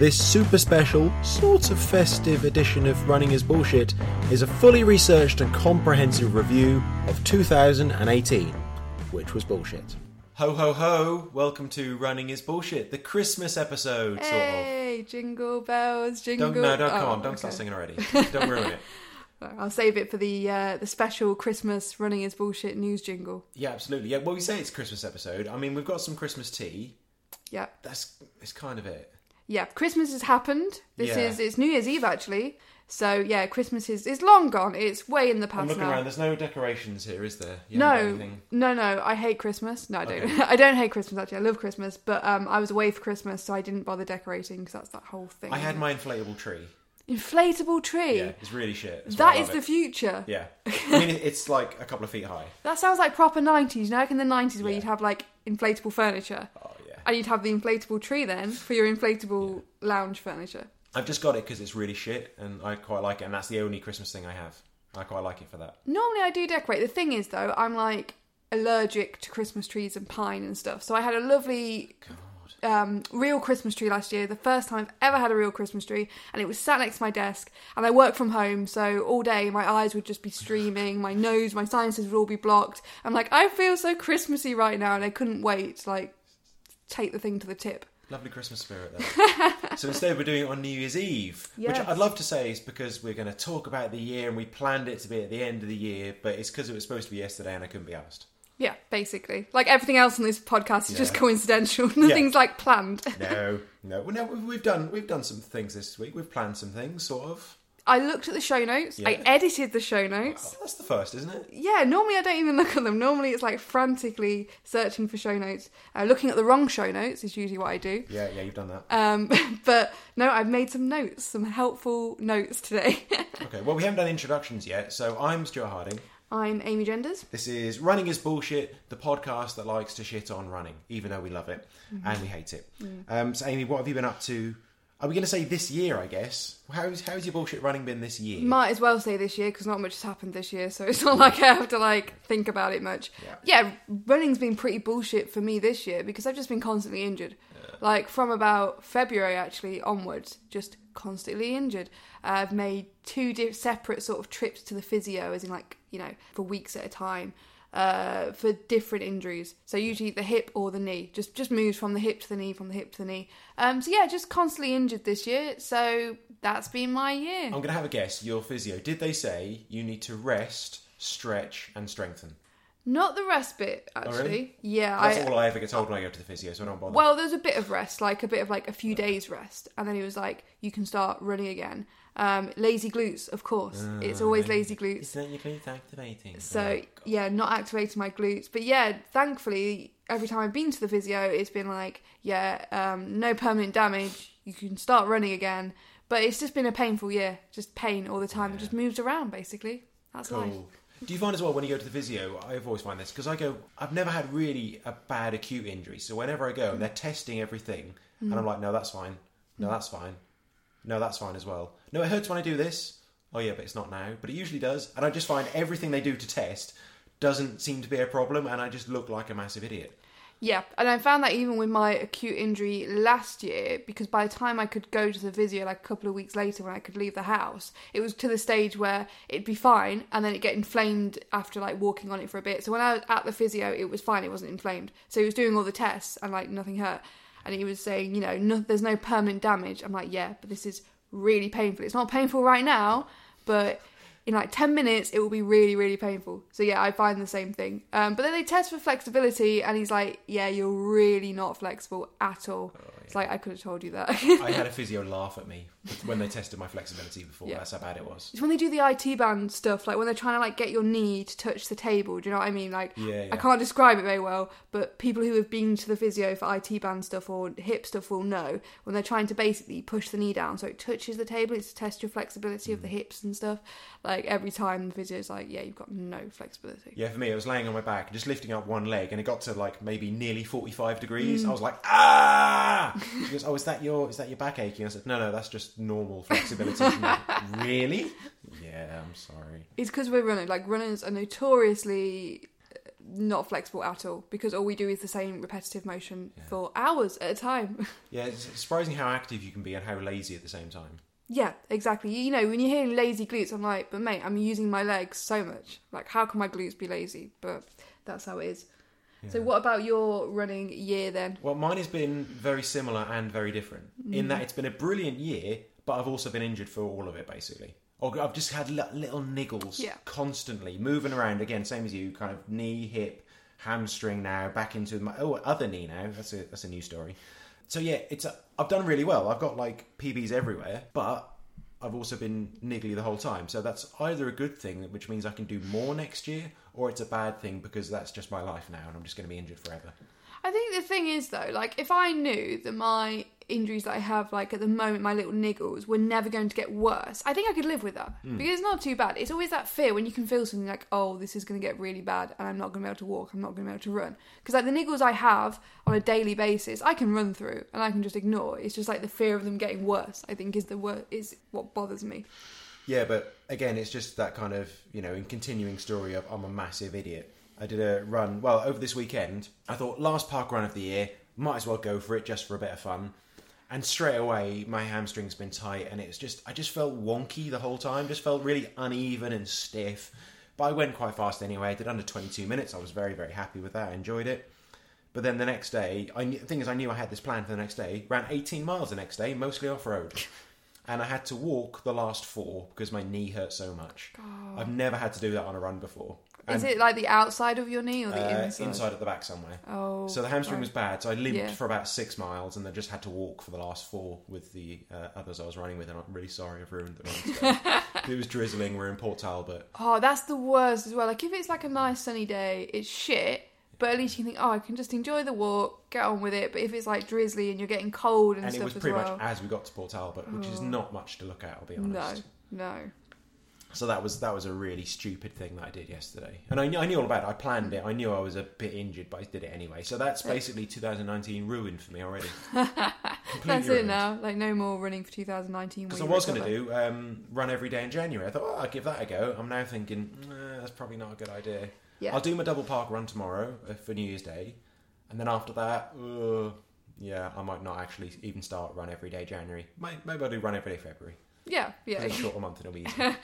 This super special, sort of festive edition of Running is Bullshit is a fully researched and comprehensive review of 2018, which was bullshit. Ho ho ho! Welcome to Running is Bullshit, the Christmas episode, sort of. Hey, jingle bells, jingle. Don't, no, don't, come Oh, on, don't start singing already. Don't ruin it. I'll save it for the uh, the special Christmas running is bullshit news jingle. Yeah, absolutely. Yeah, well, we say it's Christmas episode. I mean, we've got some Christmas tea. Yeah, That's it's kind of it. Yeah. Christmas has happened. This Yeah. is it's New Year's Eve actually. So yeah, Christmas is is long gone. It's way in the I'm past looking now. around. There's no decorations here, is there? You haven't got No, anything? no, no. I hate Christmas. No, I don't. Okay. I don't hate Christmas actually. I love Christmas, but um, I was away for Christmas, so I didn't bother decorating because that's that whole thing. I had my inflatable tree. inflatable tree. Yeah, it's really shit. That's that why I is love the it. future. Yeah, I mean it- it's like a couple of feet high. That sounds like proper nineties. You know, like in the nineties where Yeah. you'd have like inflatable furniture. Oh. And you'd have the inflatable tree then for your inflatable lounge furniture. I've just got it because it's really shit, and I quite like it, and that's the only Christmas thing I have. I quite like it for that. Normally I do decorate. The thing is though, I'm like allergic to Christmas trees and pine and stuff. So I had a lovely um, real Christmas tree last year, the first time I've ever had a real Christmas tree, and it was sat next to my desk. And I work from home, so all day my eyes would just be streaming, my nose, my sinuses would all be blocked. I'm like, I feel so Christmassy right now, and I couldn't wait like take the thing to the tip. Lovely Christmas spirit there. so instead, we're doing it on New Year's Eve, Yes. which I'd love to say is because we're going to talk about the year, and we planned it to be at the end of the year, but it's because it was supposed to be yesterday, and I couldn't be asked. Yeah, basically. Like everything else on this podcast is just coincidental. Nothing's like planned. No, no, well, no. We've done we've done some things this week. We've planned some things, sort of. I looked at the show notes. I edited the show notes. Oh, that's the first, isn't it? Yeah, normally I don't even look at them. Normally it's like frantically searching for show notes. Uh, looking at the wrong show notes is usually what I do. Yeah, yeah, you've done that. Um, but no, I've made some notes, some helpful notes today. Okay, well, we haven't done introductions yet, so I'm Stuart Harding. I'm Amy Genders. This is Running is Bullshit, the podcast that likes to shit on running, even though we love it Mm-hmm. and we hate it. Mm. Um, so, Amy, what have you been up to? Are we going to say this year, I guess? How's, how's your bullshit running been this year? Might as well say this year because not much has happened this year, so it's not like I have to like think about it much. Yeah. Yeah, running's been pretty bullshit for me this year because I've just been constantly injured. Like from about February actually onwards, just constantly injured. Uh, I've made two separate sort of trips to the physio, as in like you know for weeks at a time. Uh, for different injuries, so usually the hip or the knee, just just moves from the hip to the knee, from the hip to the knee. Um, so yeah, just constantly injured this year. So that's been my year. I'm going to have a guess. Your physio, did they say you need to rest, stretch, and strengthen? Not the rest bit, actually. Oh, really? Yeah, That's I. all I ever get told when I go to the physio, so I don't bother. Well, there's a bit of rest, like a bit of like a few days rest, and then he was like, "You can start running again." Um, lazy glutes, of course. it's always lazy glutes. Isn't your glutes activating? So Oh, yeah, not activating my glutes, but yeah, thankfully, every time I've been to the physio, it's been like, yeah, um, no permanent damage. You can start running again, but it's just been a painful year, just pain all the time. It just moves around, basically. That's life. Do you find as well when you go to the physio? I've always find this because I go. I've never had really a bad acute injury, so whenever I go, they're testing everything, and Mm. I'm like, no, that's fine. No, that's fine. No, that's fine as well. No, it hurts when I do this. Oh yeah, but it's not now. But it usually does, and I just find everything they do to test doesn't seem to be a problem, and I just look like a massive idiot. Yeah, and I found that even with my acute injury last year, because by the time I could go to the physio, like a couple of weeks later when I could leave the house, it was to the stage where it'd be fine, and then it'd get inflamed after like walking on it for a bit. So when I was at the physio, it was fine; it wasn't inflamed. So he was doing all the tests, and like nothing hurt. And he was saying, you know, no, there's no permanent damage. I'm like, yeah, but this is really painful. It's not painful right now, but in like 10 minutes it will be really really painful so yeah i find the same thing um, but then they test for flexibility and he's like yeah you're really not flexible at all it's like i could have told you that I had a physio laugh at me when they tested my flexibility before. Yeah. That's how bad it was. it's when they do the it band stuff like when they're trying to like get your knee to touch the table do you know what i mean like Yeah, yeah. i can't describe it very well but people who have been to the physio for it band stuff or hip stuff will know when they're trying to basically push the knee down so it touches the table it's to test your flexibility Mm. of the hips and stuff like every time the physio's like yeah you've got no flexibility Yeah, for me, I was laying on my back, and just lifting up one leg, and it got to like maybe nearly forty-five Mm. degrees. I was like, ah! She goes, "Oh, is that your is that your back aching?" I said, "No, no, that's just normal flexibility." She's like, really? Yeah, I'm sorry. It's because we're running. Like runners are notoriously uh, not flexible at all because all we do is the same repetitive motion for hours at a time. Yeah, it's surprising how active you can be and how lazy at the same time. Yeah, exactly. You know, when you're hearing lazy glutes, I'm like, but mate, I'm using my legs so much. Like, how can my glutes be lazy? But that's how it is. So, what about your running year then? Well, mine has been very similar and very different in Mm. that it's been a brilliant year, but I've also been injured for all of it, basically. Or I've just had little niggles Yeah. constantly, moving around again, same as you, kind of knee, hip, hamstring now, back into my oh other knee now. That's a that's a new story. So yeah, it's a, I've done really well. I've got like PBs everywhere, but I've also been niggly the whole time. So that's either a good thing, which means I can do more next year, or it's a bad thing because that's just my life now, and I'm just going to be injured forever. I think the thing is though, like if I knew that my injuries that I have, like at the moment, my little niggles, were never going to get worse, I think I could live with that Hmm. because it's not too bad. It's always that fear when you can feel something like, oh, this is going to get really bad, and I'm not going to be able to walk, I'm not going to be able to run. Because like the niggles I have on a daily basis, I can run through and I can just ignore. It's just like the fear of them getting worse. I think is the wor- is what bothers me. Yeah, but again, it's just that kind of, you know, in continuing story of I'm a massive idiot. I did a run, well, over this weekend. I thought, last park run of the year, might as well go for it just for a bit of fun. And straight away, my hamstring's been tight, and it's just, I just felt wonky the whole time, just felt really uneven and stiff. But I went quite fast anyway. I did under 22 minutes. I was very, very happy with that. I enjoyed it. But then the next day, I knew, the thing is, I knew I had this plan for the next day. Ran 18 miles the next day, mostly off road. And I had to walk the last four because my knee hurt so much. I've never had to do that on a run before. Is it like the outside of your knee or the uh, inside? at the back somewhere. Oh, So the hamstring right. was bad. So I limped Yeah. for about six miles and then just had to walk for the last four with the uh, others I was running with. And I'm really sorry I've ruined the run. it was drizzling. We're in Port Talbot. Oh, that's the worst as well. Like if it's like a nice sunny day, it's shit. But at least you can think, oh, I can just enjoy the walk, get on with it. But if it's like drizzly and you're getting cold and, stuff like that. And it stuff was as pretty well, much as we got to Port Talbot, which is not much to look at. I'll be honest. no. no. So that was that was a really stupid thing that I did yesterday, and I knew, I knew all about it. I planned it. I knew I was a bit injured, but I did it anyway. So that's basically 2019 ruined for me already. That's it now. Like no more running for 2019. Because I was going to do um, run every day in January. I thought, oh, I'll give that a go. I'm now thinking nah, that's probably not a good idea. Yeah. I'll do my double park run tomorrow for New Year's Day, and then after that, uh, yeah, I might not actually even start run every day January. Maybe, maybe I'll do run every day February. Yeah, yeah. It's a shorter month and it'll be easier.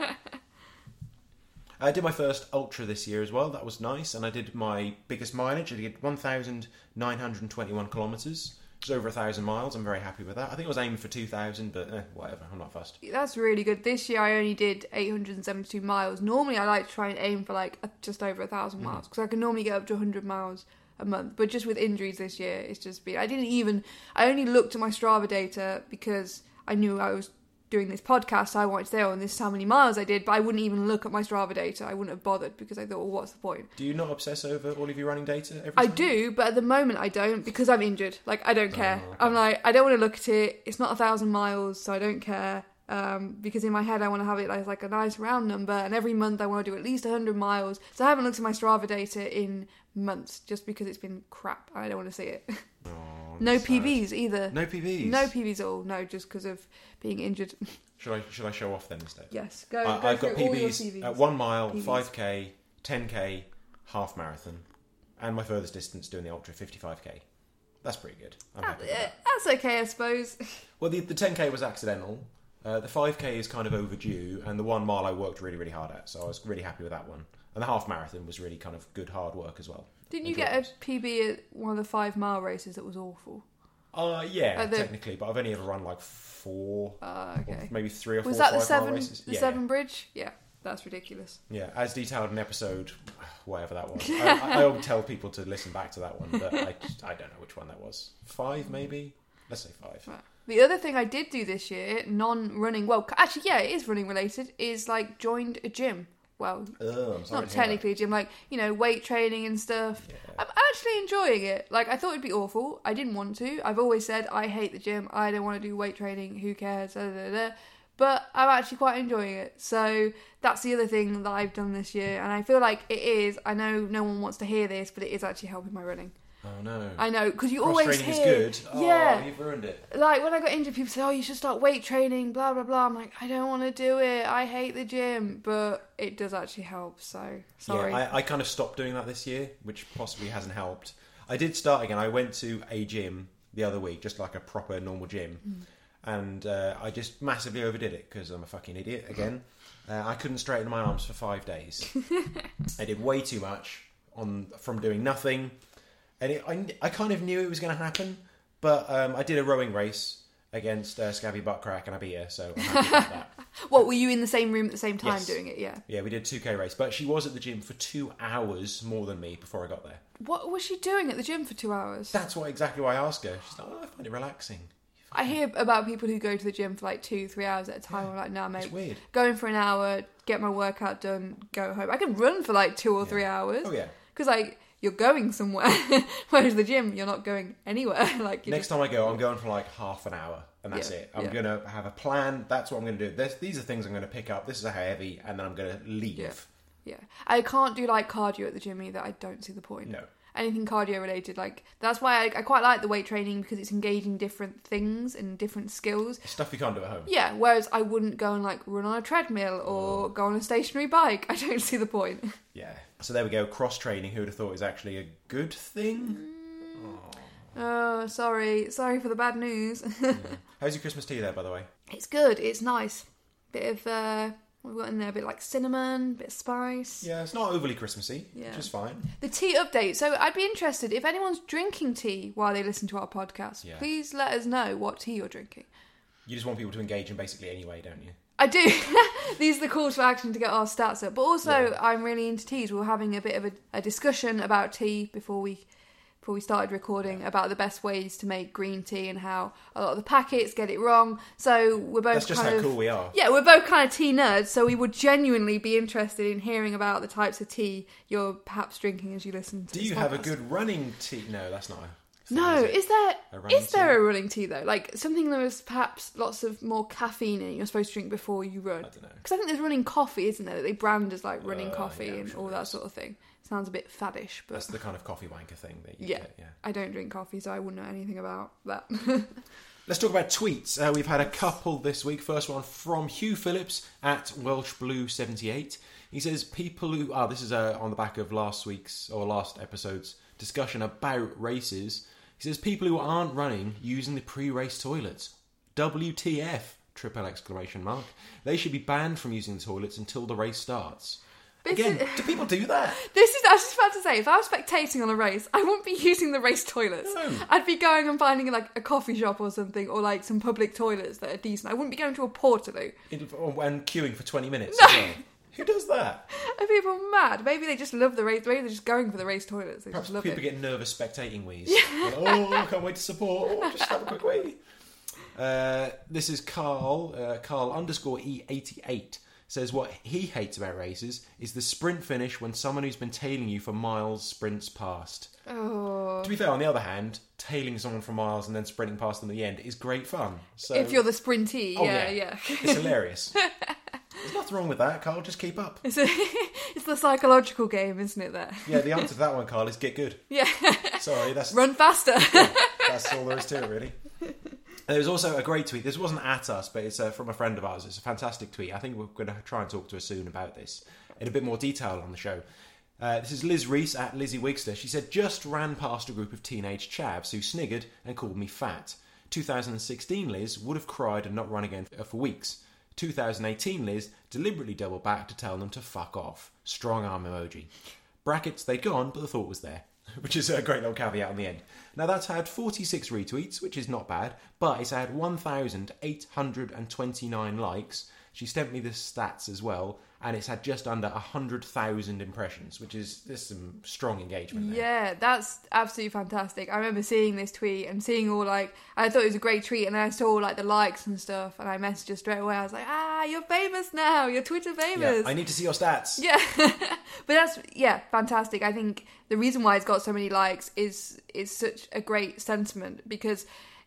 I did my first ultra this year as well. That was nice, and I did my biggest mileage. I did 1,921 kilometres. It's over a thousand miles. I'm very happy with that. I think I was aiming for 2,000, but eh, whatever. I'm not fussed. That's really good. This year I only did 872 miles. Normally I like to try and aim for like just over a thousand Mm-hmm. miles because I can normally get up to 100 miles a month. But just with injuries this year, it's just been. I didn't even. I only looked at my Strava data because I knew I was doing this podcast. I wanted to say, oh, and this is how many miles I did. But I wouldn't even look at my Strava data. I wouldn't have bothered because I thought, well, what's the point? Do you not obsess over all of your running data every I time? do, but at the moment I don't because I'm injured. Like I don't care. Oh, okay. I'm like I don't want to look at it. It's not a thousand miles, so I don't care. Um, because in my head I want to have it as like a nice round number, and every month I want to do at least hundred miles. So I haven't looked at my Strava data in months, just because it's been crap. I don't want to see it. Oh, no sad. PBs either. No PBs. No PBs at all. No, just because of being injured. Should I should I show off then instead? yes, go. I, go I've got through all your PBs at one mile, five k, ten k, half marathon, and my furthest distance doing the ultra, fifty-five k. That's pretty good. I'm That- that. that's okay, I suppose. Well, the the ten k was accidental. Uh, the five k is kind of overdue, and the one mile I worked really really hard at, so I was really happy with that one. And the half marathon was really kind of good hard work as well. Didn't you get a PB at one of the five mile races that was awful? Uh, yeah, Uh, the- technically, but I've only ever run like four, Uh, okay. maybe three or four Was that the seven? races. The yeah, seven bridge? Yeah, that's ridiculous. yeah, as detailed in episode, whatever that was. I, I, I tell people to listen back to that one, but I, I don't know which one that was. Five, maybe. Let's say five. Right. The other thing I did do this year, non-running, well, actually, yeah, it is running related, is like joined a gym. Well, Oh, not to hear that. technically a gym, like you know, weight training and stuff. Yeah. I'm actually enjoying it. Like I thought it'd be awful. I didn't want to. I've always said I hate the gym. I don't want to do weight training. Who cares? Da, da, da. But I'm actually quite enjoying it. So that's the other thing that I've done this year, and I feel like it is. I know no one wants to hear this, but it is actually helping my running. Oh no. I know because you Cross always training hear, is good. Oh, yeah. you've ruined it. Like when I got injured, people say, "Oh, you should start weight training." Blah blah blah. I'm like, I don't want to do it. I hate the gym, but it does actually help. So sorry. Yeah, I, I kind of stopped doing that this year, which possibly hasn't helped. I did start again. I went to a gym the other week, just like a proper normal gym, Mm. and uh, I just massively overdid it because I'm a fucking idiot again. Uh, I couldn't straighten my arms for five days. I did way too much on from doing nothing, and it, I, I kind of knew it was going to happen. But um, I did a rowing race against uh, Scabby Buttcrack, and I beat her, so I'm happy about that. what were you in the same room at the same time Yes. doing it? Yeah. Yeah, we did 2k race, but she was at the gym for two hours more than me before I got there. What was she doing at the gym for two hours? That's what exactly why I asked her. She's like, oh, I find it relaxing. I hear about people who go to the gym for like two, three hours at a time. I'm like, nah, mate. It's weird. Going for an hour, get my workout done, go home. I can run for like two or three hours. Oh yeah. Because like you're going somewhere, whereas the gym you're not going anywhere. like Next time I go, I'm going for like half an hour, and that's Yeah, it. I'm yeah. gonna have a plan. That's what I'm gonna do. This, these are things I'm gonna pick up. This is a heavy, and then I'm gonna leave. Yeah. Yeah, I can't do like cardio at the gym either. I don't see the point. No. Anything cardio related, like that's why I, I quite like the weight training because it's engaging different things and different skills. Stuff you can't do at home. Yeah, whereas I wouldn't go and like run on a treadmill or go on a stationary bike. I don't see the point. Yeah. So there we go. Cross training. Who would have thought is actually a good thing? Oh, sorry, sorry for the bad news. How's your Christmas tea there, by the way? it's good. It's nice. Bit of uh, what have we got in there? A bit like cinnamon, a bit of spice. Yeah, it's not overly Christmassy, Yeah. which is fine. The tea update. So I'd be interested if anyone's drinking tea while they listen to our podcast. Yeah. Please let us know what tea you're drinking. You just want people to engage in basically any way, don't you? I do. These are the calls for action to get our stats up. But also, Yeah. I'm really into teas. We were having a bit of a, a discussion about tea before we before we started recording about the best ways to make green tea and how a lot of the packets get it wrong. So we're both That's just kind how of cool we are. yeah, we're both kind of tea nerds. So we would genuinely be interested in hearing about the types of tea you're perhaps drinking as you listen to. Do this you have a podcast. good running tea? No, that's not. A thing, No, is it? is there A running is there tea? a running tea though? Like something that was perhaps lots of more caffeine in. You're supposed to drink before you run. I don't know. Because I think there's running coffee, isn't there? That they brand as like running Uh, coffee yeah, I'm and sure all there that is. sort of thing. Sounds a bit faddish, but That's the kind of coffee wanker thing that you yeah, get. Yeah. I don't drink coffee, so I wouldn't know anything about that. Let's talk about tweets. Uh, we've had a couple this week. First one from Hugh Phillips at Welsh Blue seventy eight. He says, People who. Ah, this is uh, on the back of last week's or last episode's discussion about races. He says, People who aren't running using the pre race toilets. WTF! Triple exclamation mark. They should be banned from using the toilets until the race starts. This Again, is- do people do that? this is I was just about to say, if I was spectating on a race, I wouldn't be using the race toilets. No. I'd be going and finding like a coffee shop or something, or like some public toilets that are decent. I wouldn't be going to a portaloo. In- and queuing for 20 minutes as well. Who does that? Are people mad? Maybe they just love the race. Maybe they're just going for the race toilets. They Perhaps just love people it. get nervous spectating wheeze. Like, oh, I can't wait to support. Oh, just have a quick wee. Uh, this is Carl, uh, Carl underscore E88 says what he hates about races is the sprint finish when someone who's been tailing you for miles sprints past. Oh. To be fair, on the other hand, tailing someone for miles and then sprinting past them at the end is great fun. So if you're the sprintee, Oh, yeah, yeah. yeah. it's hilarious. There's nothing wrong with that, Carl. Just keep up. It's, a, it's the psychological game, isn't it? There. Yeah, the answer to that one, Carl, is get good. Yeah. Sorry, that's Run faster. That's all there is to it, really. There was also a great tweet. This wasn't at us, but it's uh, from a friend of ours. It's a fantastic tweet. I think we're going to try and talk to her soon about this in a bit more detail on the show. Uh, this is Liz Reese at Lizzie Wigster. She said, Just ran past a group of teenage chavs who sniggered and called me fat. 2016 Liz would have cried and not run again for, for weeks. 2018 Liz deliberately doubled back to tell them to fuck off. Strong arm emoji. Brackets, they'd gone, but the thought was there. Which is a great little caveat on the end. Now that's had 46 retweets, which is not bad, but it's had 1,829 likes. She sent me the stats as well, and it's had just under 100,000 impressions, which is there's some strong engagement there. yeah, that's absolutely fantastic. I remember seeing this tweet and seeing all like I thought it was a great tweet, and then I saw like the likes and stuff, and I messaged her straight away. I was like, Ah, you're famous now. You're Twitter Yeah, famous. I need to see your stats. Yeah, but that's yeah, fantastic. I think the reason why it's got so many likes is is such a great sentiment because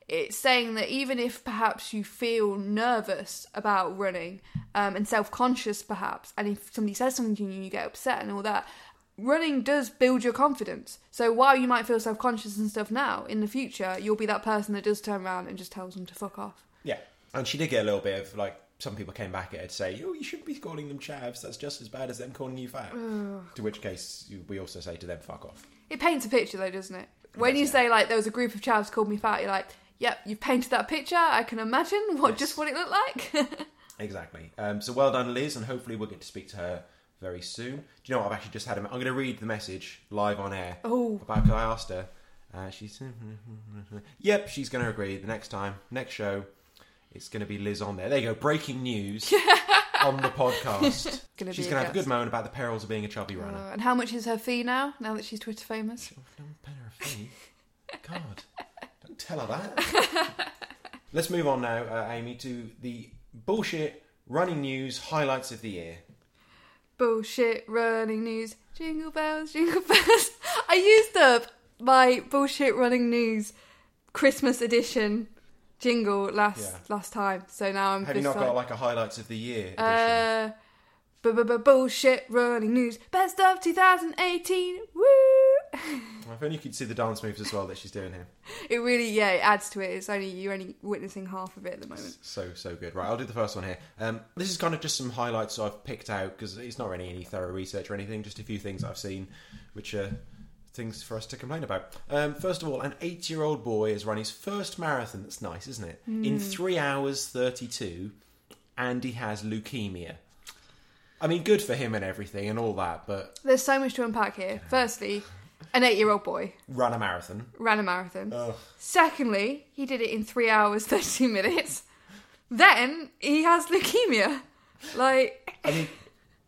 it's saying that even if perhaps you feel nervous about running um, and self conscious, perhaps, and if somebody says something to you and you get upset and all that, running does build your confidence. So while you might feel self conscious and stuff now, in the future, you'll be that person that does turn around and just tells them to fuck off. Yeah, and she did get a little bit of like some people came back at her to say, "Oh, you shouldn't be calling them chavs. That's just as bad as them calling you fat." to which case, we also say to them, "Fuck off." It paints a picture though, doesn't it? When does, you yeah. say like there was a group of chavs called me fat, you're like, yep, you've painted that picture. I can imagine what Yes. just what it looked like. Exactly. Um, so well done, Liz, and hopefully we'll get to speak to her very soon. Do you know what? I've actually just had a. I'm going to read the message live on air. Oh. About I asked her. Uh, she said, "Yep, she's going to agree. The next time, next show, it's going to be Liz on there. There you go. Breaking news on the podcast. Gonna she's going to have a good moan about the perils of being a chubby runner. Uh, and how much is her fee now? Now that she's Twitter famous. Don't pay her a fee. God, tell her that. Let's move on now, uh, Amy, to the bullshit running news highlights of the year. Bullshit running news. Jingle bells, jingle bells. I used up my bullshit running news Christmas edition jingle last Yeah. last time. So now I'm Have you not like, got like a highlights of the year edition? uh, bu- bu- bullshit running news. Best of 2018. Woo! Well, if only you could see the dance moves as well that she's doing here. It really, yeah, it adds to it. It's only you're only witnessing half of it at the moment. So so good. Right, I'll do the first one here. Um, this is kind of just some highlights I've picked out because it's not really any thorough research or anything. Just a few things I've seen, which are things for us to complain about. Um, first of all, an eight-year-old boy has run his first marathon. That's nice, isn't it? In three hours thirty-two, and he has leukemia. I mean, good for him and everything and all that, but There's so much to unpack here. Firstly, an eight-year-old boy run a marathon. ran a marathon. Ugh. Secondly, he did it in three hours thirty minutes. Then he has leukemia. Like, I mean,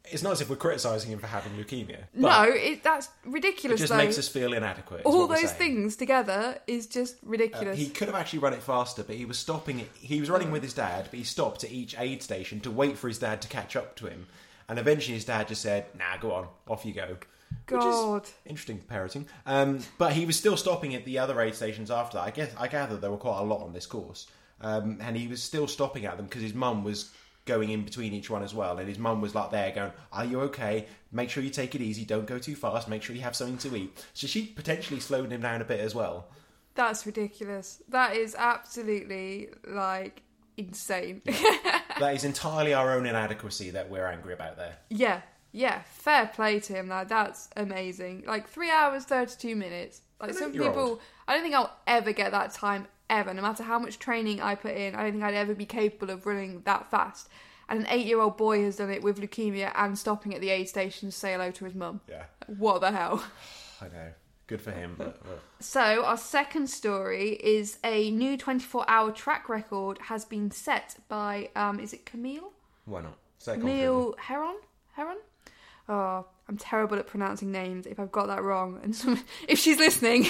it's not as if we're criticising him for having leukemia. But no, it, that's ridiculous. it ridiculous. just though. makes us feel inadequate. is All what we're those saying. things together is just Uh, ridiculous. he could have actually run it faster, but he was stopping it. He was running with his dad, but he stopped at each aid station to wait for his dad to catch up to him. And eventually, his dad just said, "Nah, go on, off you go." God. interesting parenting. Um, but he was still stopping at the other aid stations after that. I guess I gather there were quite a lot on this course, um, and he was still stopping at them because his mum was going in between each one as well. And his mum was like there going, "Are you okay? Make sure you take it easy. Don't go too fast. Make sure you have something to eat." So she potentially slowed him down a bit as well. That's ridiculous. That is absolutely like insane. that is entirely our own inadequacy that we're angry about there. yeah, yeah. Fair play to him. That that's amazing. Like three hours thirty-two minutes. Like some people, I don't think I'll ever get that time ever. No matter how much training I put in, I don't think I'd ever be capable of running that fast. And an eight-year-old boy has done it with leukemia and stopping at the aid station to say hello to his mum. Yeah, What the hell? I know. Good for him. But, So, our second story is a new 24 hour track record has been set by, um, is it Camille? why not? Say Camille Herron? Herron? Oh, I'm terrible at pronouncing names if I've got that wrong. And some, if she's listening,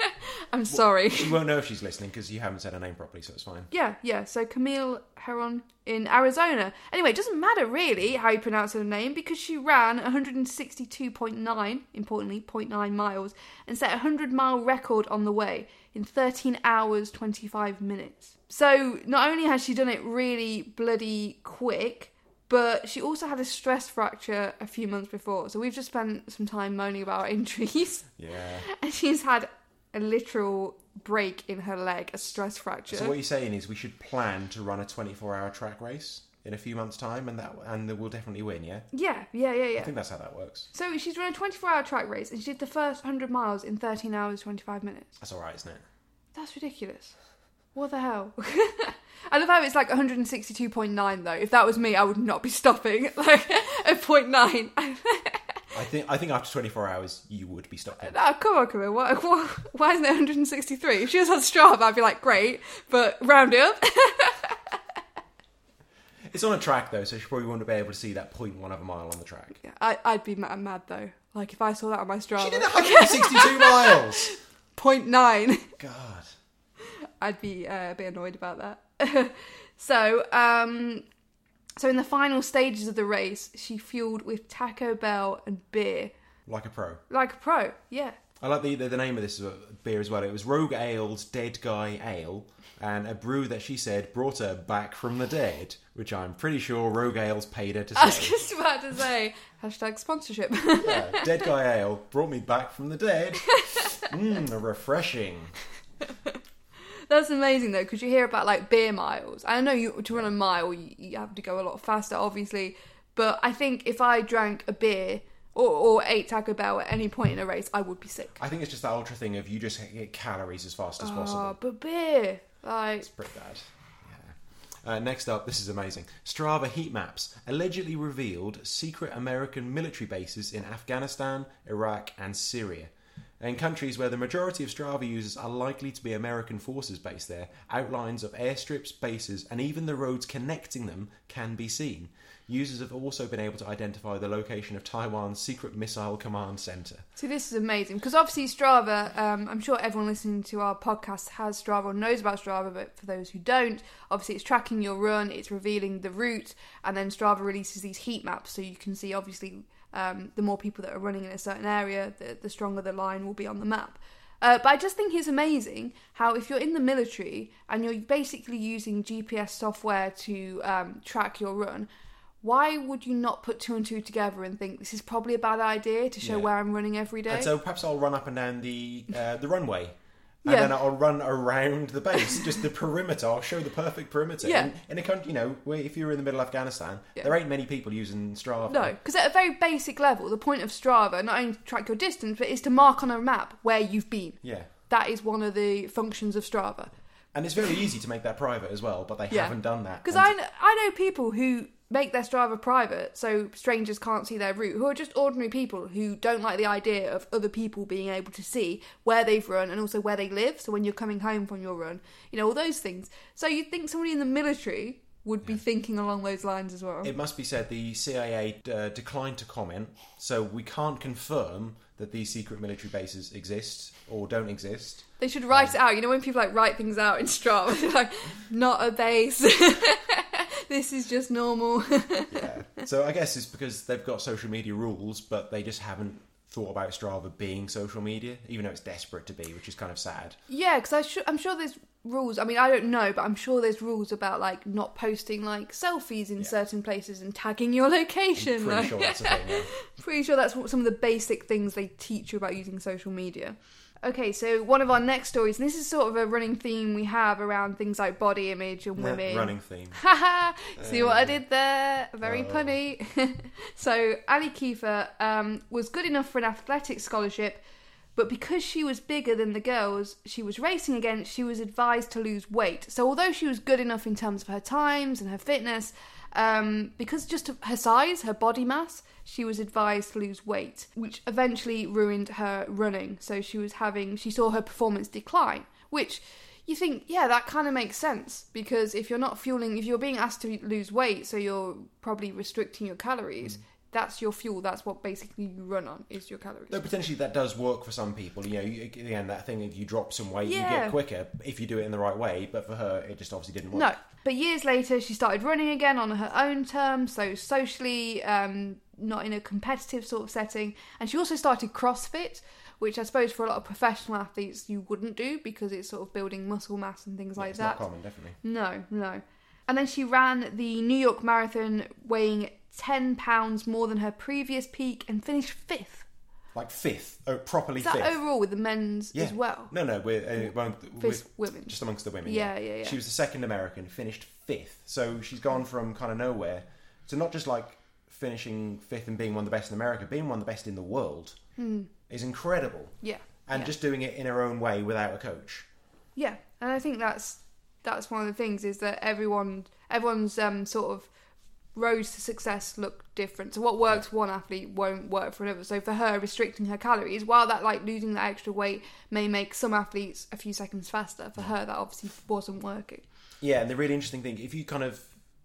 I'm sorry. She won't know if she's listening because you haven't said her name properly, so it's fine. Yeah, yeah. So Camille Herron in Arizona. Anyway, it doesn't matter really how you pronounce her name because she ran 162.9, importantly, 0.9 miles, and set a 100 mile record on the way in 13 hours 25 minutes. So not only has she done it really bloody quick, but she also had a stress fracture a few months before. So we've just spent some time moaning about injuries, Yeah. and she's had a literal break in her leg, a stress fracture. So what you're saying is we should plan to run a 24-hour track race in a few months' time, and that and we'll definitely win. Yeah, Yeah, yeah, yeah, yeah. I think that's how that works. So she's run a 24 hour track race and she did the first 100 miles in 13 hours 25 minutes. That's all right, isn't it? That's ridiculous. What the hell? I love how it's like 162.9 though. If that was me, I would not be stopping like at point nine. I think I think after 24 hours you would be stopping. oh, come on, come on. Why, why, why isn't it 163? If she was on Strava, I'd be like, great, but round it up. It's on a track though, so she probably wouldn't be able to see that 0.1 of a mile on the track. Yeah, I, I'd be mad, mad though. Like if I saw that on my Strava, She did 162 miles. point nine. God. I'd be uh, a bit annoyed about that. so, um, so in the final stages of the race, she fueled with Taco Bell and beer, Like a pro. like a pro. Yeah, I like the, the the name of this beer as well. It was Rogue Ale's Dead Guy Ale, and a brew that she said brought her back from the dead, which I'm pretty sure Rogue Ale's paid her to say. I was just about to say hashtag sponsorship. Yeah, Dead Guy Ale brought me back from the dead. Mmm, refreshing. That's amazing though, because you hear about like beer miles. I know you to run a mile, you, you have to go a lot faster, obviously. But I think if I drank a beer or, or ate Taco Bell at any point in a race, I would be sick. I think it's just that ultra thing of you just get calories as fast as possible. Oh, but beer, like It's Pretty bad. Yeah. Uh, next up, this is amazing. Strava heat maps allegedly revealed secret American military bases in Afghanistan, Iraq, and Syria. In countries where the majority of Strava users are likely to be American forces based there, outlines of airstrips, bases, and even the roads connecting them can be seen. Users have also been able to identify the location of Taiwan's secret missile command center. See, this is amazing because obviously Strava. Um, I'm sure everyone listening to our podcast has Strava or knows about Strava, but for those who don't, obviously it's tracking your run, it's revealing the route, and then Strava releases these heat maps so you can see obviously um, the more people that are running in a certain area, the, the stronger the line will be on the map. Uh, but I just think it's amazing how if you're in the military and you're basically using GPS software to um, track your run, why would you not put two and two together and think this is probably a bad idea to show Yeah. where I'm running every day? And so perhaps I'll run up and down the uh, the runway. And Yeah. then I'll run around the base, just the perimeter. I'll show the perfect perimeter. Yeah. In, in a country, you know, where if you're in the middle of Afghanistan, Yeah. there ain't many people using Strava. No, because at a very basic level, the point of Strava not only to track your distance, but is to mark on a map where you've been. Yeah. That is one of the functions of Strava. And it's very easy to make that private as well, but they Yeah. haven't done that. Because And- I, I know people who make their Strava private so strangers can't see their route, who are just ordinary people who don't like the idea of other people being able to see where they've run and also where they live. So when you're coming home from your run, you know, all those things. So you'd think somebody in the military would be thinking along those lines as well. It must be said the CIA uh, declined to comment, so we can't confirm that these secret military bases exist or don't exist. They should write it out. You know when people like write things out in Strava, like, not a base. this is just normal. Yeah. so I guess it's because they've got social media rules, but they just haven't thought about Strava being social media, even though it's desperate to be, which is kind of sad. yeah, because sh- I'm sure there's rules. I mean, I don't know, but I'm sure there's rules about like not posting like selfies in certain places and tagging your location. Pretty like- sure that's a thing. Yeah. Pretty sure that's what some of the basic things they teach you about using social media. Okay, so one of our next stories, and this is sort of a running theme we have around things like body image and women. Running theme. Haha! See what I did there? Very Oh. punny. so Allie Kieffer um, was good enough for an athletics scholarship, but because she was bigger than the girls she was racing against, she was advised to lose weight. So although she was good enough in terms of her times and her fitness, um, because just her size, her body mass, she was advised to lose weight, which eventually ruined her running. So she was having, she saw her performance decline, which you think, yeah, that kind of makes sense because if you're not fueling, if you're being asked to lose weight, so you're probably restricting your calories. That's your fuel. That's what basically you run on is your calories. Though potentially that does work for some people. You know, you, again, that thing if you drop some weight, you get quicker if you do it in the right way. But for her, it just obviously didn't work. No, but years later, she started running again on her own terms, so socially, um, not in a competitive sort of setting. And she also started CrossFit, which I suppose for a lot of professional athletes you wouldn't do because it's sort of building muscle mass and things Yeah, like it's that. not common, definitely. No, no. And then she ran the New York Marathon weighing 10 pounds more than her previous peak and finished fifth. Like fifth, oh, properly Is that fifth. overall with the men's Yeah. as well? No, no, we're, uh, among- Fifth we're- women. just amongst the women. Yeah, yeah, yeah. She was the second American, finished fifth. So she's gone from kind of nowhere to not just like finishing fifth and being one of the best in America, being one of the best in the world is incredible. Yeah. And yeah. just doing it in her own way without a coach. Yeah, and I think that's that's one of the things is that everyone everyone's um, sort of roads to success look different. So what works for one athlete won't work for another. So for her, restricting her calories, while that like losing that extra weight may make some athletes a few seconds faster, for her that obviously wasn't working. Yeah, and the really interesting thing, if you kind of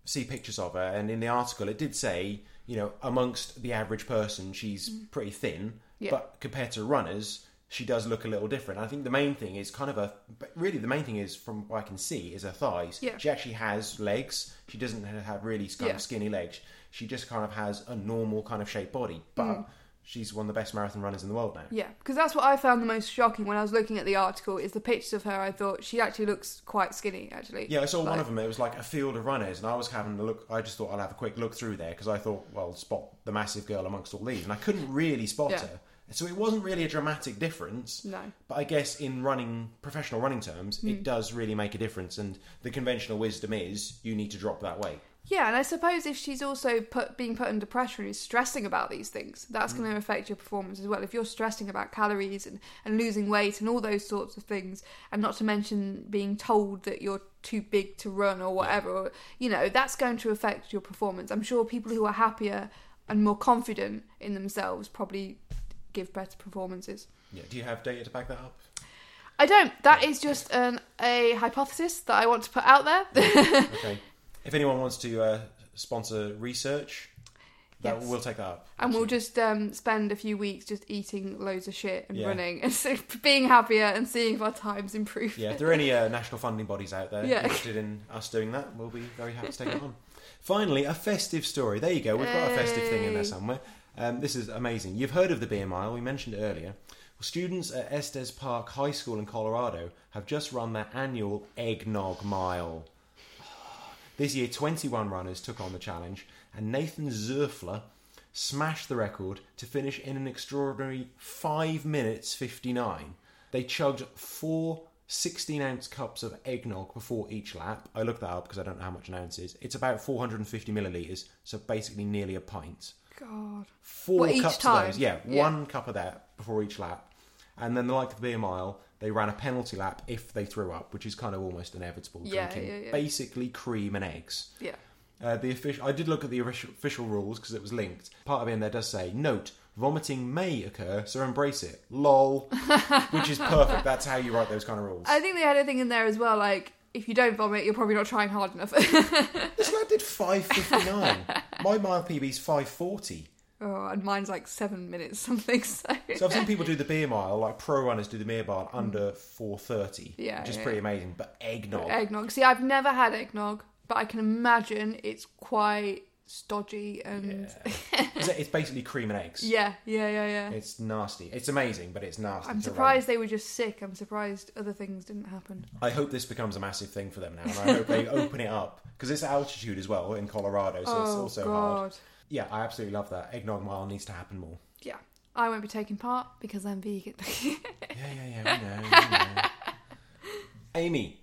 see pictures of her, and in the article it did say, you know, amongst the average person, she's pretty thin, Mm. Yeah. but compared to runners, she does look a little different. I think the main thing is kind of a, really the main thing is, from what I can see, is her thighs. Yeah. She actually has legs. She doesn't have really kind Yeah. of skinny legs. She just kind of has a normal kind of shaped body, but. Mm. She's one of the best marathon runners in the world now. Yeah, because that's what I found the most shocking when I was looking at the article. Is the pictures of her? I thought she actually looks quite skinny. Actually, Yeah, I saw one of them. It was like a field of runners, and I was having a look. I just thought I'll have a quick look through there because I thought, well, spot the massive girl amongst all these, and I couldn't really spot Yeah. her. So it wasn't really a dramatic difference. No. But I guess in running, professional running terms, Hmm. it does really make a difference. And the conventional wisdom is you need to drop that weight. Yeah, and I suppose if she's also put being put under pressure and is stressing about these things, that's Mm. going to affect your performance as well. If you're stressing about calories and, and losing weight and all those sorts of things, and not to mention being told that you're too big to run or whatever, or, you know, that's going to affect your performance. I'm sure people who are happier and more confident in themselves probably give better performances. Yeah. Do you have data to back that up? I don't. That is just an, a hypothesis that I want to put out there. Okay. If anyone wants to uh, sponsor research, that, Yes. we'll take that up. And we'll just um, spend a few weeks just eating loads of shit and Yeah. running and so being happier and seeing if our times improve. Yeah, if there are any uh, national funding bodies out there Yeah. interested in us doing that, we'll be very happy to take it on. Finally, a festive story. There you go. We've got a festive thing in there somewhere. Um, this is amazing. You've heard of the beer mile. We mentioned it earlier. Well, students at Estes Park High School in Colorado have just run their annual eggnog mile. This year, 21 runners took on the challenge, and Nathan Zerfler smashed the record to finish in an extraordinary 5 minutes 59. They chugged four 16 ounce cups of eggnog before each lap. I looked that up because I don't know how much an ounce is. It's about 450 millilitres, so basically nearly a pint. God. Four What, each cups time? of those. Yeah, Yeah. one cup of that before each lap. And then, the like of the beer mile, they ran a penalty lap if they threw up, which is kind of almost inevitable. Yeah, drinking yeah, yeah. basically cream and eggs. Yeah. Uh, the official, I did look at the official, rules because it was linked. Part of it in there does say, "Note: vomiting may occur, so embrace it." Lol, which is perfect. That's how you write those kind of rules. I think they had a thing in there as well, like, if you don't vomit, you're probably not trying hard enough. this lad did five fifty nine. My mile PB's five forty. Oh, and mine's like seven minutes something, so. So I've seen people do the beer mile, like pro runners do the beer mile mm. under four thirty, Yeah, which is yeah. pretty amazing. But eggnog, Eggnog. See, I've never had eggnog, but I can imagine it's quite stodgy and. It's- it's basically cream and eggs. Yeah, yeah, yeah, yeah. It's nasty. It's amazing, but it's nasty. I'm to run. surprised they were just sick. I'm surprised other things didn't happen. I hope this becomes a massive thing for them now, and I hope they open it up because it's altitude as well in Colorado, so it's oh also God. hard. Yeah, I absolutely love that. Eggnog mile needs to happen more. Yeah. I won't be taking part because I'm vegan. Yeah, yeah, yeah. We know. We know. Amy,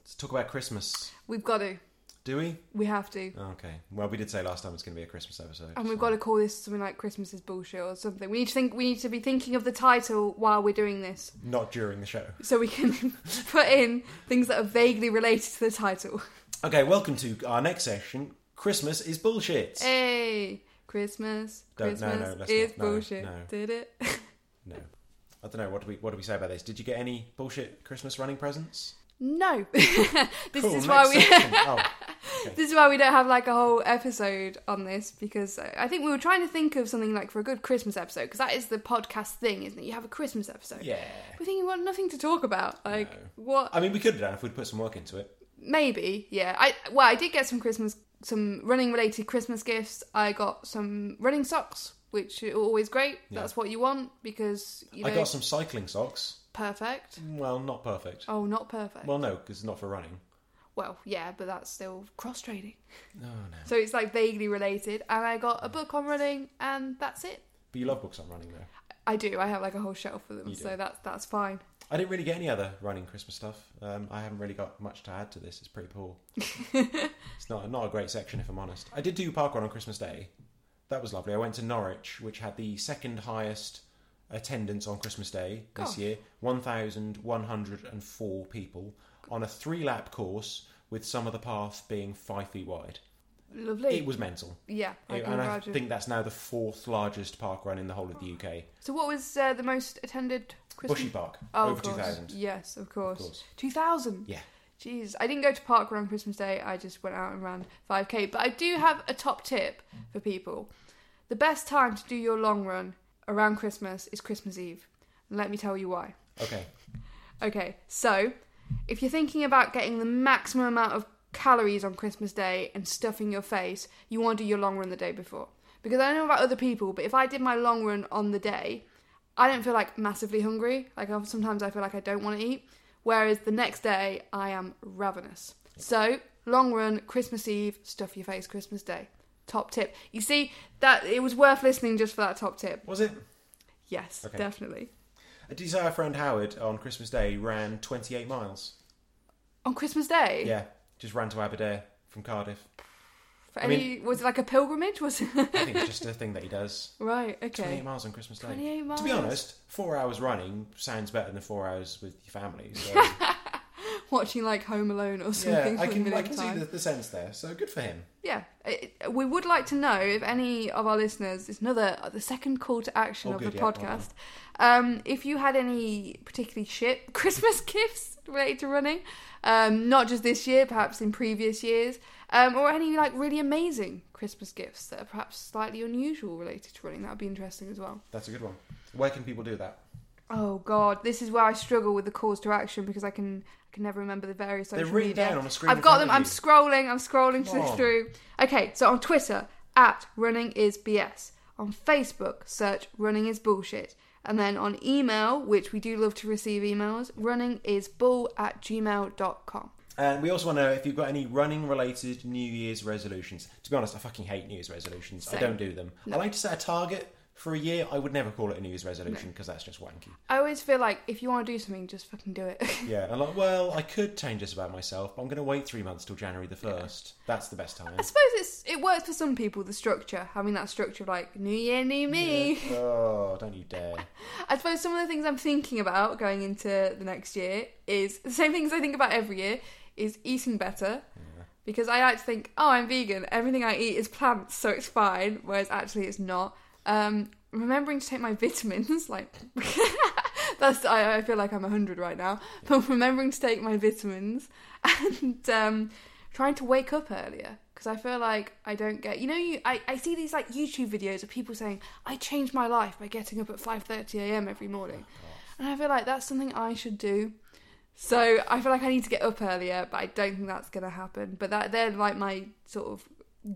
let's talk about Christmas. we've got to. Do we? We have to. Okay. Well, we did say last time it's going to be a Christmas episode. And we've so- got to call this something like Christmas is bullshit or something. We need to think. We need to be thinking of the title while we're doing this, not during the show. so we can put in things that are vaguely related to the title. Okay, welcome to our next session. Christmas is bullshit. Hey, Christmas, Don't- no, Christmas no, let's is not. No, bullshit. no. Did it? No, I don't know. What do we What do we say about this? Did you get any bullshit Christmas running presents? No. this Cool, is why we. oh, This is why we don't have like a whole episode on this because I think we were trying to think of something like for a good Christmas episode because that is the podcast thing, isn't it? You have a Christmas episode. yeah. We're thinking, what? Nothing to talk about. Like No. what? I mean, we could have done if we'd put some work into it. Maybe, yeah. I well, I did get some Christmas, some running related Christmas gifts. I got some running socks, which are always great. Yeah. That's what you want because you know. I got some cycling socks. perfect. Well, not perfect. Oh, not perfect. Well, no, because it's not for running. Well, yeah, but that's still cross training. No, no. So it's like vaguely related. And I got a book on running, and that's it. But you love books on running, though. I do. I have like a whole shelf of them, so that's that's fine. I didn't really get any other running Christmas stuff. Um, I haven't really got much to add to this. It's pretty poor. it's not not a great section, if I'm honest. I did do parkrun on Christmas Day. That was lovely. I went to Norwich, which had the second highest attendance on Christmas Day this Gosh. year 1,104 people on a three lap course with some of the path being five feet wide. Lovely. It was mental. yeah, I It- and I think that's now the fourth largest park run in the whole of the UK. So, what was uh, the most attended Christmas? Bushy Park, Oh, over of course. 2,000. Yes, of course. course. Two thousand. Yeah. Jeez, I didn't go to park run Christmas Day. I just went out and ran five k. But I do have a top tip for people. The best time to do your long run around Christmas is Christmas Eve. And let me tell you why. Okay. Okay, so if you're thinking about getting the maximum amount of calories on Christmas Day and stuffing your face, you want to do your long run the day before. because I don't know about other people, but if I did my long run on the day, I don't feel like massively hungry. Like sometimes I feel like I don't want to eat, whereas the next day I am ravenous. So long run, Christmas Eve, stuff your face, Christmas Day. Top tip. You see that it was worth listening just for that top tip. Was it? Yes, Okay. definitely. Did you say our friend Howard on Christmas Day ran 28 miles? On Christmas Day, Yeah, just ran to Aberdare from Cardiff. For I any, was it like a pilgrimage? Was it I think it's just a thing that he does. right? Okay. 28 miles on Christmas Day. 28 miles. To be honest, four hours running sounds better than four hours with your family. So Watching like Home Alone or yeah, something. I for a can I can see the, the sense there. So good for him. Yeah, It- we would like to know if any of our listeners. It's another the second call to action Oh, of good, the yeah, well podcast. Um, if you had any particularly shit Christmas gifts related to running, um, not just this year, perhaps in previous years, um, or any like really amazing Christmas gifts that are perhaps slightly unusual related to running, that would be interesting as well. That's a good one. Where can people do that? Oh God, this is where I struggle with the calls to action because I can I can never remember the various social They're media. down on a screen. I've got them. I'm scrolling. I'm scrolling Come on. through. Okay, so on Twitter at Running Is BS. On Facebook, search Running Is Bullshit. And then on email, which we do love to receive emails, running is bull at gmail.com. And we also want to know if you've got any running related New Year's resolutions. To be honest, I fucking hate New Year's resolutions. I don't do them. No. I like to set a target for a year. I would never call it a New Year's resolution because that's just wanky. I always feel like if you want to do something, just fucking do it. Yeah, and like, well, I could change this about myself, but I'm going to wait three months till January the first. That's the best time. I suppose it's it works for some people, the structure, having that structure of like, new year, new me. Oh, don't you dare! I suppose some of the things I'm thinking about going into the next year is the same things I think about every year is eating better. Because I like to think, oh, I'm vegan. Everything I eat is plants, so it's fine. Whereas actually, it's not. Um, remembering to take my vitamins, like that's I, I feel like I'm 100 right now. But remembering to take my vitamins and um, trying to wake up earlier because I feel like I don't get. You know, you I, I see these like YouTube videos of people saying I changed my life by getting up at 5:30 a.m. every morning, and I feel like that's something I should do. So I feel like I need to get up earlier, but I don't think that's going to happen. But that they're like my sort of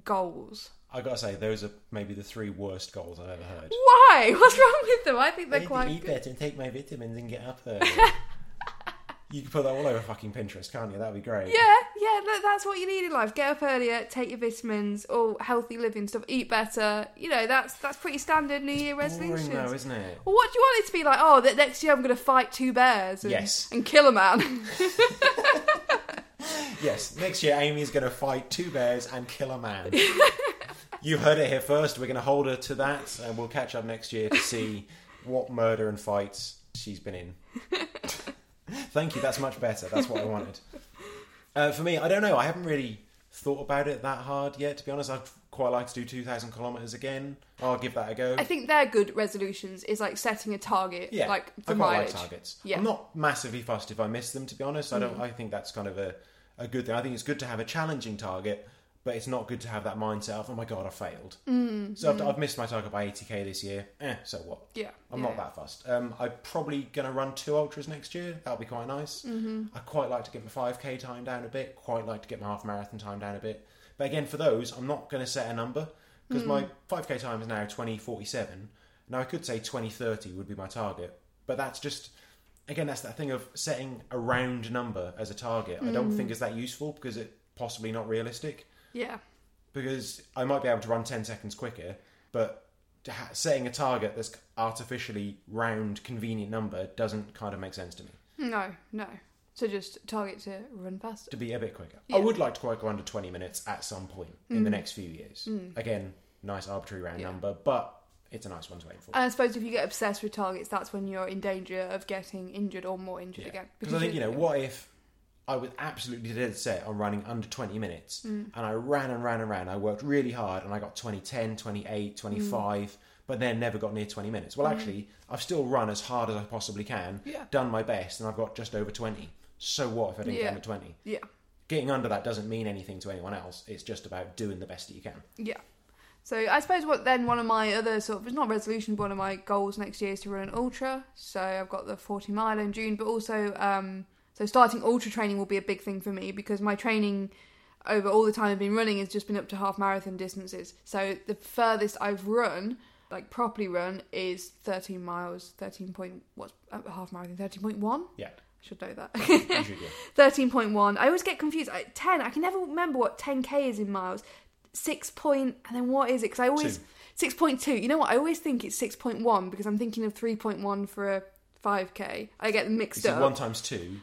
goals. I gotta say, those are maybe the three worst goals I've ever heard. Why? What's wrong with them? I think they're need to quite eat good. better and take my vitamins and get up earlier. you can put that all over fucking Pinterest, can't you? That'd be great. Yeah, yeah, look, that's what you need in life. Get up earlier, take your vitamins, or healthy living stuff. Eat better. You know, that's that's pretty standard New Year resolutions. Boring though, isn't it? well, what do you want it to be like? Oh, that next year I'm going to fight two bears and, Yes. and kill a man. Yes, next year Amy's going to fight two bears and kill a man. You heard it here first. We're going to hold her to that, and we'll catch up next year to see what murder and fights she's been in. Thank you. That's much better. That's what I wanted. Uh, for me, I don't know. I haven't really thought about it that hard yet. To be honest, I'd quite like to do two thousand kilometers again. I'll give that a go. I think they're good resolutions. Is like setting a target, Yeah, like I for quite mileage. like targets. Yeah. Mm. I'm not massively fussed if I miss them. To be honest, I don't. I think that's kind of a, a good thing. I think it's good to have a challenging target, but it's not good to have that mindset of oh my god, I failed. Mm, so I've, I've missed my target by 80k this year. Eh, so what? Yeah, I'm yeah. not that fussed. Um, I'm probably gonna run two ultras next year. That'll be quite nice. Mm-hmm. I quite like to get my 5k time down a bit. Quite like to get my half marathon time down a bit. But again, for those, I'm not going to set a number because my 5k time is now 2047. Now I could say 2030 would be my target, but that's just again that's that thing of setting a round number as a target. I don't think is that useful because it possibly not realistic Yeah, because I might be able to run 10 seconds quicker, but ha- setting a target that's artificially round, convenient number doesn't kind of make sense to me. no, no. So just target to run faster. To be a bit quicker, Yeah. I would like to quite go under 20 minutes at some point in the mm. next few years. Mm. Again, nice arbitrary round Yeah. number, but it's a nice one to aim for. And I suppose if you get obsessed with targets, that's when you're in danger of getting injured or more injured again. Because I think, you know, what if I was absolutely dead set on running under 20 minutes mm. and I ran and ran and ran. I worked really hard and I got 20, 10, 28, 25, mm. but then never got near 20 minutes. Well, mm. actually, I've still run as hard as I possibly can, Yeah. done my best, and I've got just over 20. So what if I didn't Yeah. get under 20? Yeah, Getting under that doesn't mean anything to anyone else. It's just about doing the best that you can. yeah. So I suppose what then one of my other sort of it's not resolution, but one of my goals next year is to run an ultra. So I've got the forty mile in June, but also um, so starting ultra training will be a big thing for me because my training over all the time I've been running has just been up to half marathon distances. So the furthest I've run, like properly run, is 13 miles. 13 point what's uh, half marathon? 13.1. Yeah. I should know that. Should, yeah. 13.1. I always get confused. I, 10. I can never remember what 10k is in miles. Six point, and then what is it? Because I always Two. 6.2. You know what? I always think it's 6.1 because I'm thinking of 3.1 for a 5k. I get them mixed up. one times two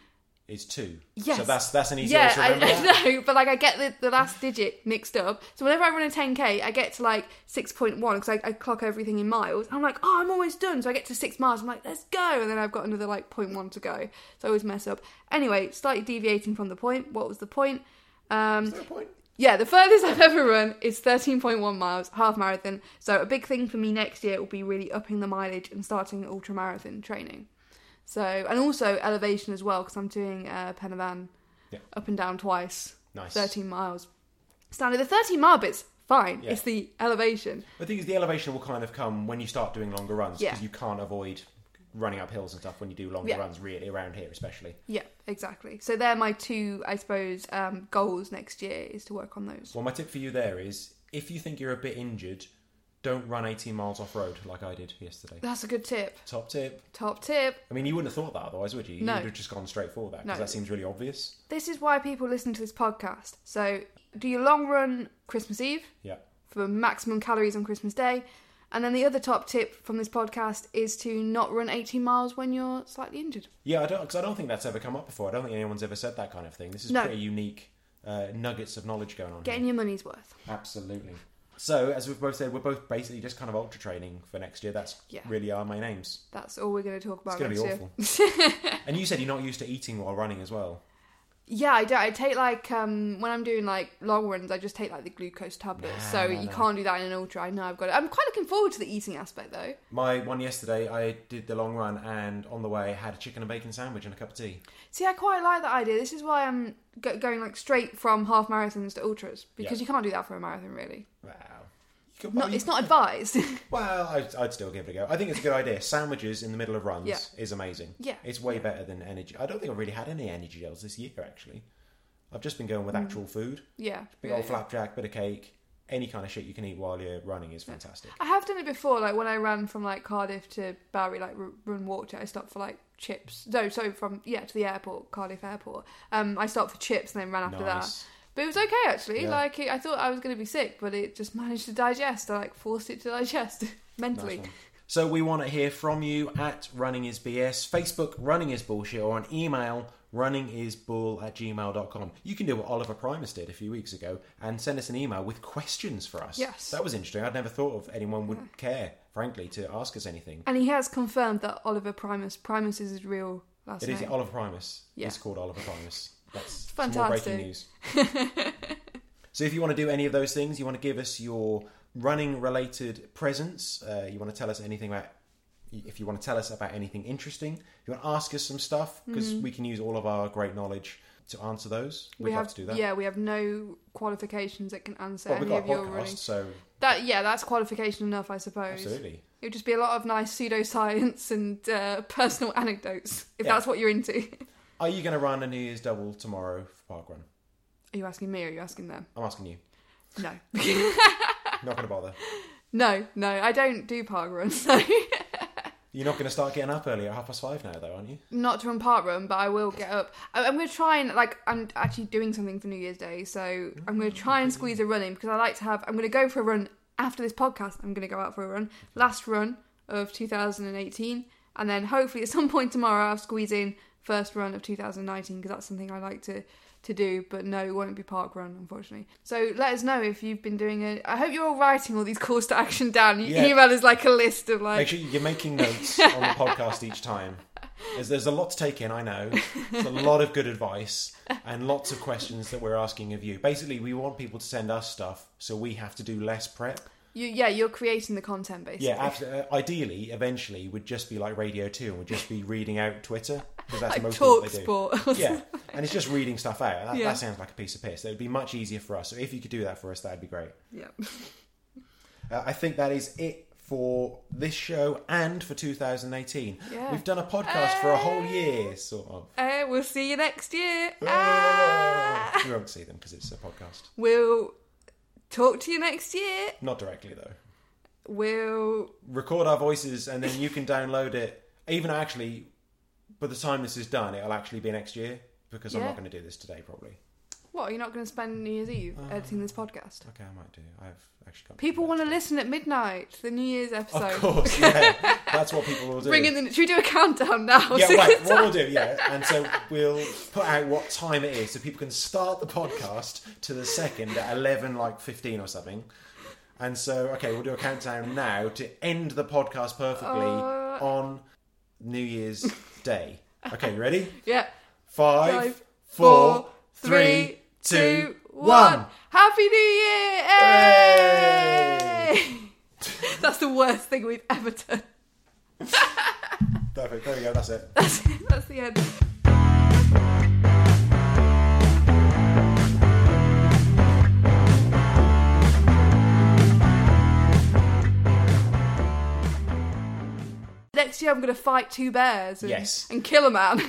is two. Yes. So that's that's an easy yeah, way to I, remember that. I know, but like I get the, the last digit mixed up. So whenever I run a 10k, I get to like 6.1 because I, I clock everything in miles. I'm like, oh, I'm almost done. So I get to six miles. I'm like, let's go. And then I've got another like 0.1 to go. So I always mess up. Anyway, slightly deviating from the point. What was the point? Um, Is there a point? yeah, the furthest I've ever run is 13.1 miles, half marathon. So a big thing for me next year will be really upping the mileage and starting ultra marathon training. So and also elevation as well because I'm doing uh, Pen y Fan Yeah. up and down twice, Nice. 13 miles. Standard. The 13 mile bit's fine. Yeah. It's the elevation. The thing is, the elevation will kind of come when you start doing longer runs because Yeah. you can't avoid running up hills and stuff when you do longer Yeah. runs, really around here, especially. Yeah, exactly. So they're my two, I suppose, um, goals next year is to work on those. Well, my tip for you there is if you think you're a bit injured, don't run 18 miles off road like I did yesterday. That's a good tip. Top tip. Top tip. I mean, you wouldn't have thought that otherwise, would you? You No. would have just gone straight for that because No. that seems really obvious. This is why people listen to this podcast. So do your long run Christmas Eve. Yeah. for maximum calories on Christmas Day. And then the other top tip from this podcast is to not run 18 miles when you're slightly injured. Yeah, I don't because I don't think that's ever come up before. I don't think anyone's ever said that kind of thing. This is No. pretty unique uh, nuggets of knowledge going on. Getting your money's worth. Absolutely. So, as we've both said, we're both basically just kind of ultra training for next year. That's Yeah. really our main aims. That's all we're going to talk about It's going to be awful. and you said you're not used to eating while running as well. Yeah, I do. I take like um when I'm doing like long runs, I just take like the glucose tablets. Nah, so nah, you nah. can't do that in an ultra. I know I've got it. I'm quite looking forward to the eating aspect though. My one yesterday, I did the long run, and on the way, had a chicken and bacon sandwich and a cup of tea. See, I quite like that idea. This is why I'm go- going like straight from half marathons to ultras because Yeah. you can't do that for a marathon really. Could, Not, it's not advised. Well, I'd, I'd still give it a go. I think it's a good idea. Sandwiches in the middle of runs Yeah. is amazing. Yeah. It's way better than energy. I don't think I've really had any energy gels this year, actually. I've just been going with actual food. yeah. Big Mm. yeah, old yeah. flapjack, bit of cake, any kind of shit you can eat while you're running is fantastic. I have done it before, like when I ran from like Cardiff to Barry, like run walked it. I stopped for like chips. No, so from yeah to the airport, Cardiff Airport. Um, I stopped for chips and then ran after that. But it was okay actually. Yeah. Like it, I thought I was going to be sick, but it just managed to digest. I like forced it to digest mentally. Nice. So we want to hear from you at Running is BS, Facebook Running is Bullshit, or on email runningisbull at gmail.com. You can do what Oliver Primus did a few weeks ago and send us an email with questions for us. Yes. That was interesting. I'd never thought of anyone would care, frankly, to ask us anything. And he has confirmed that Oliver Primus Primus is his real last It is name. Oliver Primus. Yeah. It's called Oliver Primus. That's fantastic. breaking news. so if you want to do any of those things, you want to give us your running related presents, uh, you want to tell us anything about if you want to tell us about anything interesting, you want to ask us some stuff because we can use all of our great knowledge to answer those. We'd Mm-hmm. we have to do that. yeah, we have no qualifications that can answer Well, any of your podcast, running. so That yeah, that's qualification enough, I suppose. absolutely. It would just be a lot of nice pseudoscience and uh, personal anecdotes, if Yeah. that's what you're into. Are you going to run a New Year's double tomorrow for Park Run? Are you asking me or are you asking them? I'm asking you. No. Not going to bother. no, no, I don't do park runs. So. You're not going to start getting up early at half past five now, though, aren't you? Not to run park run, but I will get up. I- I'm going to try and, like, I'm actually doing something for New Year's Day, so I'm going to try and mm. squeeze a run in because I like to have, I'm going to go for a run after this podcast. I'm going to go out for a run. Last run of 2018, and then hopefully at some point tomorrow I'll squeeze in first run of 2019 because that's something I like to to do, but no, it won't be park run, unfortunately. So let us know if you've been doing it. I hope you're all writing all these calls to action down. You Yeah. email us like a list of like. Make sure you're making notes on the podcast each time. There's, there's a lot to take in, I know. There's a lot of good advice and lots of questions that we're asking of you. Basically, we want people to send us stuff so we have to do less prep. You, yeah, you're creating the content basically. Yeah, absolutely. Uh, ideally, eventually, would just be like Radio 2 and would just be reading out Twitter because that's like most talk people they do. Yeah, and it's just reading stuff out. That, Yeah. that sounds like a piece of piss. It would be much easier for us. So if you could do that for us, that'd be great. yeah. Uh, I think that is it for this show and for 2018. Yeah. We've done a podcast for a whole year, sort of. Uh, we'll see you next year. Ah. Ah. You won't see them because it's a podcast. We'll talk to you next year. Not directly though. We'll. Record our voices and then you can download it. Even actually, by the time this is done, it'll actually be next year because I'm Yeah. not going to do this today probably. What? You're not going to spend New Year's Eve Uh, editing this podcast? Okay, I might do. I've actually got People want to listen at midnight the New Year's episode. Of course, yeah. That's what people will do. Bring in the. Should we do a countdown now? yeah, right. What we'll do, yeah, and so we'll put out what time it is, so people can start the podcast to the second at eleven, like fifteen or something. And so, okay, we'll do a countdown now to end the podcast perfectly Uh. on New Year's Day. Okay, you ready? Yeah. Five, Five, four, three, three, two, one. one. Happy New Year! Hey! That's the worst thing we've ever done. Perfect. There we go. That's it. That's, it. that's the end. Next year, I'm going to fight two bears and, Yes. and kill a man.